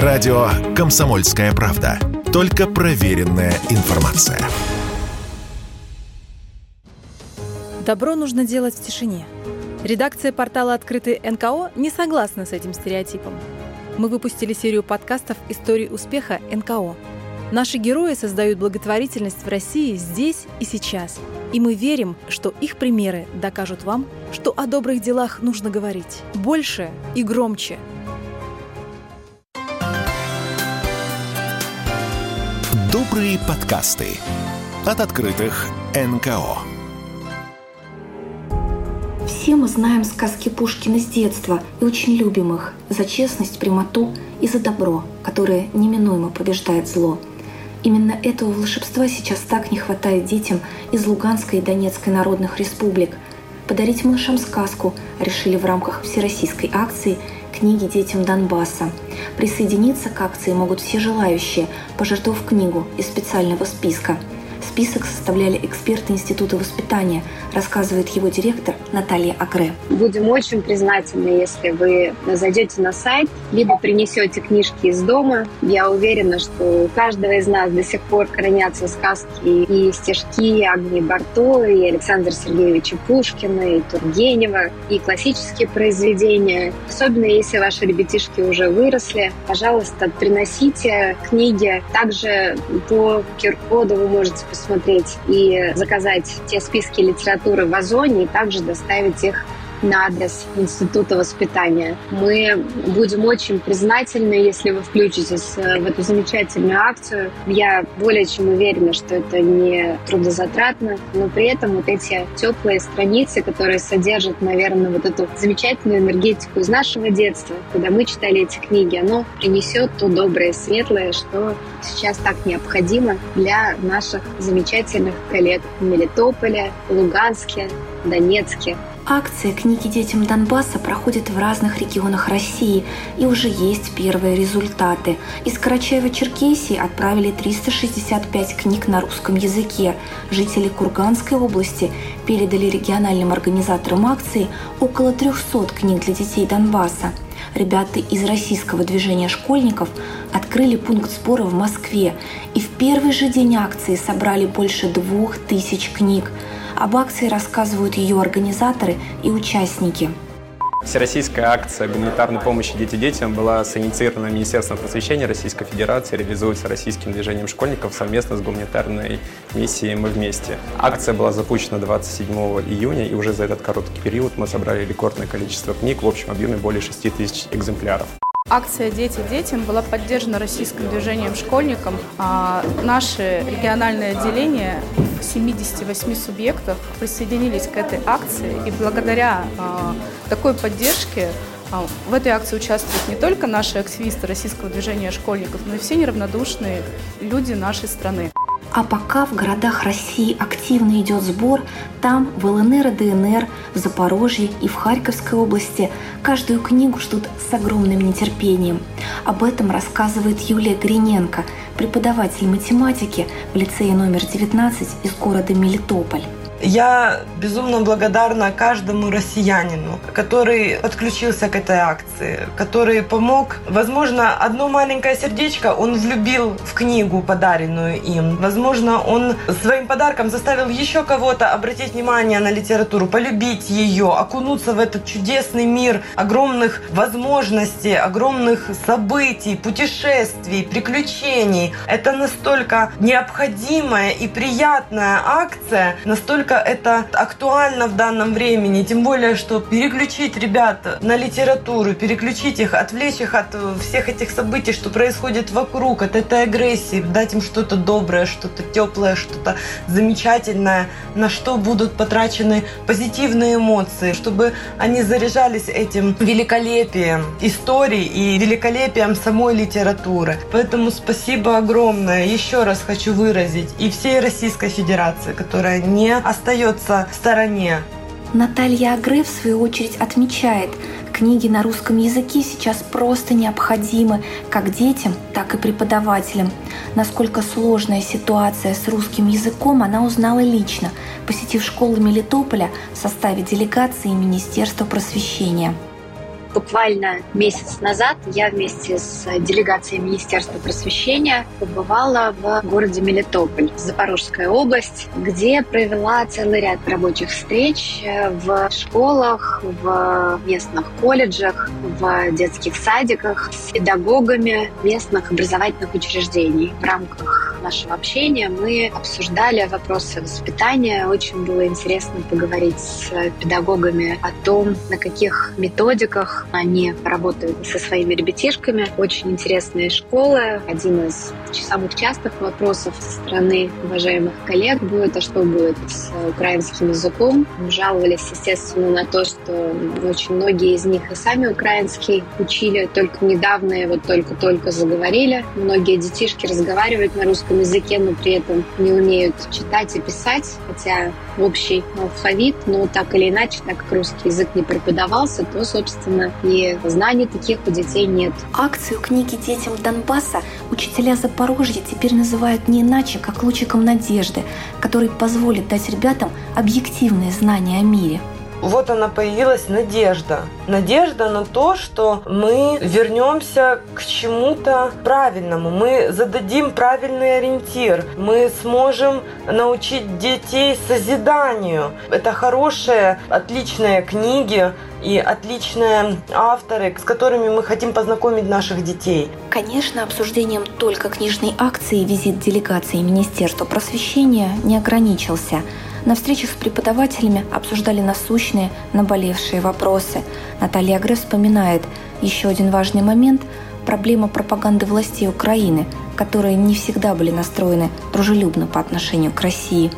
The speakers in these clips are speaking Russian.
Радио «Комсомольская правда». Только проверенная информация. Добро нужно делать в тишине. Редакция портала «Открытый НКО» не согласна с этим стереотипом. Мы выпустили серию подкастов «Истории успеха НКО». Наши герои создают благотворительность в России здесь и сейчас. И мы верим, что их примеры докажут вам, что о добрых делах нужно говорить больше и громче – Добрые подкасты от открытых НКО. Все мы знаем сказки Пушкина с детства и очень любим их за честность, прямоту и за добро, которое неминуемо побеждает зло. Именно этого волшебства сейчас так не хватает детям из Луганской и Донецкой народных республик. Подарить малышам сказку решили в рамках всероссийской акции книги детям Донбасса. Присоединиться к акции могут все желающие, пожертвовав книгу из специального списка – Список составляли эксперты Института воспитания, рассказывает его директор Наталья Акре. Будем очень признательны, если вы зайдете на сайт, либо принесете книжки из дома. Я уверена, что у каждого из нас до сих пор хранятся сказки и стишки Агнии Барто, и Александра Сергеевича Пушкина, и Тургенева, и классические произведения. Особенно если ваши ребятишки уже выросли, пожалуйста, приносите книги. Также по QR-коду вы можете посмотреть посмотреть и заказать те списки литературы в Озоне и также доставить их на адрес Института воспитания. Мы будем очень признательны, если вы включитесь э, в эту замечательную акцию. Я более чем уверена, что это не трудозатратно, но при этом вот эти теплые страницы, которые содержат, наверное, вот эту замечательную энергетику из нашего детства, когда мы читали эти книги, оно принесет то доброе, светлое, что сейчас так необходимо для наших замечательных коллег в Мелитополе, Луганске, Донецке, Акция «Книги детям Донбасса» проходит в разных регионах России, и уже есть первые результаты. Из Карачаева-Черкесии отправили 365 книг на русском языке. Жители Курганской области передали региональным организаторам акции около 300 книг для детей Донбасса. Ребята из российского движения школьников открыли пункт сбора в Москве и в первый же день акции собрали больше двух тысяч книг – об акции рассказывают ее организаторы и участники. Всероссийская акция гуманитарной помощи «Дети детям» была синициирована Министерством просвещения Российской Федерации, реализуется российским движением школьников совместно с гуманитарной миссией «Мы вместе». Акция была запущена 27 июня, и уже за этот короткий период мы собрали рекордное количество книг в общем объеме более 6 тысяч экземпляров. Акция «Дети детям» была поддержана российским движением школьникам. А наше региональное отделение 78 субъектах присоединились к этой акции. И благодаря а, такой поддержке а, в этой акции участвуют не только наши активисты российского движения школьников, но и все неравнодушные люди нашей страны. А пока в городах России активно идет сбор, там, в ЛНР и ДНР, в Запорожье и в Харьковской области каждую книгу ждут с огромным нетерпением. Об этом рассказывает Юлия Гриненко, преподаватель математики в лицее номер 19 из города Мелитополь. Я безумно благодарна каждому россиянину, который подключился к этой акции, который помог. Возможно, одно маленькое сердечко он влюбил в книгу, подаренную им. Возможно, он своим подарком заставил еще кого-то обратить внимание на литературу, полюбить ее, окунуться в этот чудесный мир огромных возможностей, огромных событий, путешествий, приключений. Это настолько необходимая и приятная акция, настолько насколько это актуально в данном времени, тем более, что переключить ребят на литературу, переключить их, отвлечь их от всех этих событий, что происходит вокруг, от этой агрессии, дать им что-то доброе, что-то теплое, что-то замечательное, на что будут потрачены позитивные эмоции, чтобы они заряжались этим великолепием истории и великолепием самой литературы. Поэтому спасибо огромное. Еще раз хочу выразить и всей Российской Федерации, которая не оставляет остается в стороне. Наталья Агре, в свою очередь, отмечает, книги на русском языке сейчас просто необходимы как детям, так и преподавателям. Насколько сложная ситуация с русским языком она узнала лично, посетив школы Мелитополя в составе делегации Министерства просвещения. Буквально месяц назад я вместе с делегацией Министерства просвещения побывала в городе Мелитополь, Запорожская область, где провела целый ряд рабочих встреч в школах, в местных колледжах, в детских садиках с педагогами местных образовательных учреждений. В рамках нашего общения мы обсуждали вопросы воспитания. Очень было интересно поговорить с педагогами о том, на каких методиках они работают со своими ребятишками. Очень интересные школы. Один из самых частых вопросов со стороны уважаемых коллег будет, а что будет с украинским языком. Жаловались, естественно, на то, что очень многие из них и сами украинский учили, только недавно и вот только-только заговорили. Многие детишки разговаривают на русском языке, но при этом не умеют читать и писать, хотя общий алфавит, но так или иначе, так как русский язык не преподавался, то, собственно, и знаний таких у детей нет. Акцию книги детям Донбасса учителя Запорожья теперь называют не иначе, как лучиком надежды, который позволит дать ребятам объективные знания о мире вот она появилась надежда. Надежда на то, что мы вернемся к чему-то правильному, мы зададим правильный ориентир, мы сможем научить детей созиданию. Это хорошие, отличные книги, и отличные авторы, с которыми мы хотим познакомить наших детей. Конечно, обсуждением только книжной акции визит делегации Министерства просвещения не ограничился – на встречах с преподавателями обсуждали насущные, наболевшие вопросы. Наталья Агре вспоминает еще один важный момент – проблема пропаганды властей Украины, которые не всегда были настроены дружелюбно по отношению к России.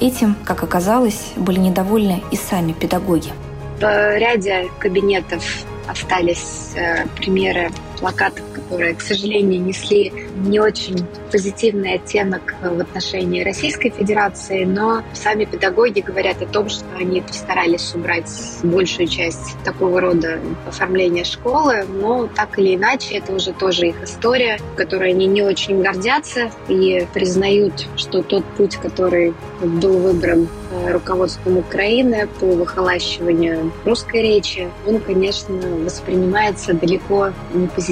Этим, как оказалось, были недовольны и сами педагоги. В ряде кабинетов остались э, примеры плакатов, которые, к сожалению, несли не очень позитивный оттенок в отношении Российской Федерации, но сами педагоги говорят о том, что они постарались убрать большую часть такого рода оформления школы, но так или иначе это уже тоже их история, которой они не очень гордятся и признают, что тот путь, который был выбран э, руководством Украины по выхолащиванию русской речи, он, конечно, воспринимается далеко не позитивно,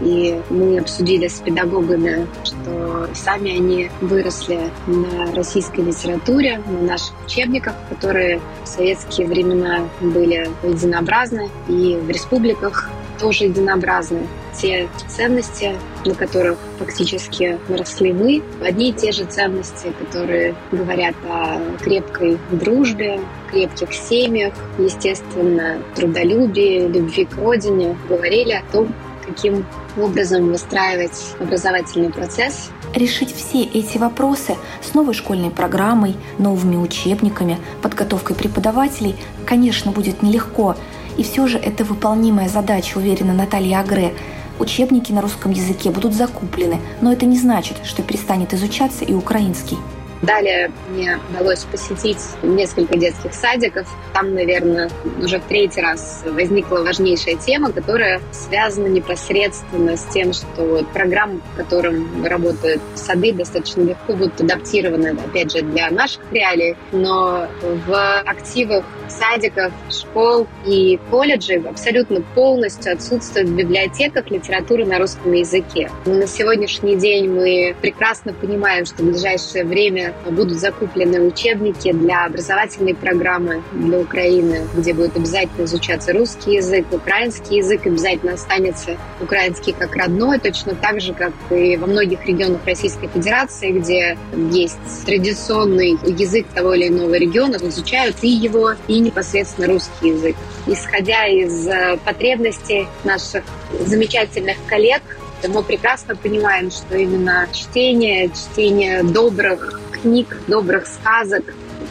и мы обсудили с педагогами, что сами они выросли на российской литературе, на наших учебниках, которые в советские времена были единообразны, и в республиках тоже единообразны. Те ценности, на которых фактически выросли мы, одни и те же ценности, которые говорят о крепкой дружбе, крепких семьях, естественно, трудолюбии, любви к родине, говорили о том, каким образом выстраивать образовательный процесс. Решить все эти вопросы с новой школьной программой, новыми учебниками, подготовкой преподавателей, конечно, будет нелегко. И все же это выполнимая задача, уверена Наталья Агре. Учебники на русском языке будут закуплены, но это не значит, что перестанет изучаться и украинский. Далее мне удалось посетить несколько детских садиков. Там, наверное, уже в третий раз возникла важнейшая тема, которая связана непосредственно с тем, что программы, по которым работают сады, достаточно легко будут адаптированы, опять же, для наших реалий, но в активах садиков, школ и колледжей абсолютно полностью отсутствует в библиотеках литература на русском языке. Но на сегодняшний день мы прекрасно понимаем, что в ближайшее время будут закуплены учебники для образовательной программы для Украины, где будет обязательно изучаться русский язык, украинский язык обязательно останется украинский как родной, точно так же, как и во многих регионах Российской Федерации, где есть традиционный язык того или иного региона, изучают и его, и непосредственно русский язык. Исходя из э, потребностей наших замечательных коллег, мы прекрасно понимаем, что именно чтение, чтение добрых книг, добрых сказок,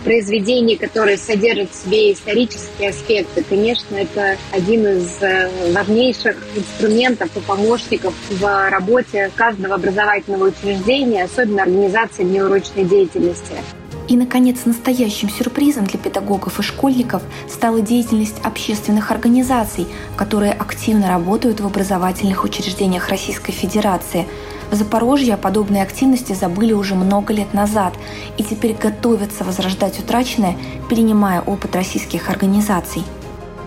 произведений, которые содержат в себе исторические аспекты, конечно, это один из э, важнейших инструментов и помощников в работе каждого образовательного учреждения, особенно организации неурочной деятельности. И, наконец, настоящим сюрпризом для педагогов и школьников стала деятельность общественных организаций, которые активно работают в образовательных учреждениях Российской Федерации. В Запорожье о подобной активности забыли уже много лет назад и теперь готовятся возрождать утраченное, перенимая опыт российских организаций.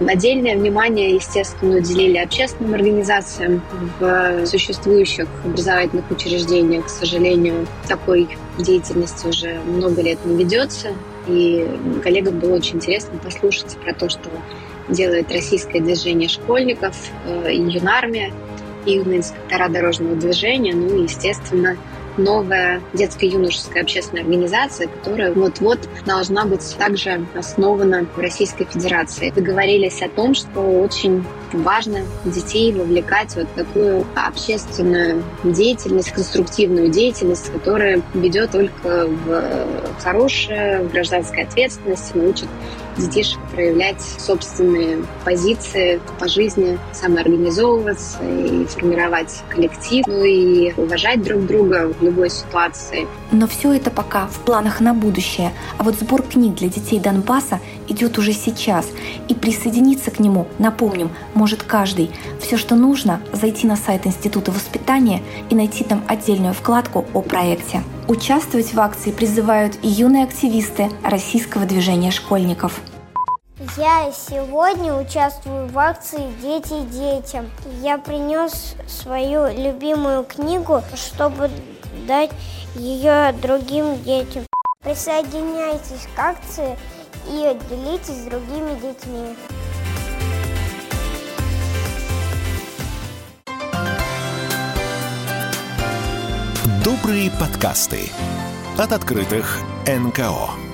Отдельное внимание, естественно, уделили общественным организациям в существующих образовательных учреждениях. К сожалению, такой деятельности уже много лет не ведется. И коллегам было очень интересно послушать про то, что делает российское движение школьников э, юнармия, и инспектора дорожного движения, ну и, естественно, новая детско-юношеская общественная организация, которая вот-вот должна быть также основана в Российской Федерации. Договорились о том, что очень важно детей вовлекать вот такую общественную деятельность, конструктивную деятельность, которая ведет только в хорошее, в гражданской ответственности, научит детишек проявлять собственные позиции по жизни, самоорганизовываться и формировать коллектив, ну и уважать друг друга в любой ситуации. Но все это пока в планах на будущее. А вот сбор книг для детей Донбасса идет уже сейчас. И присоединиться к нему, напомним, может каждый. Все, что нужно, зайти на сайт Института воспитания и найти там отдельную вкладку о проекте. Участвовать в акции призывают и юные активисты российского движения школьников. Я сегодня участвую в акции «Дети детям». Я принес свою любимую книгу, чтобы дать ее другим детям. Присоединяйтесь к акции и делитесь с другими детьми. Добрые подкасты от открытых НКО.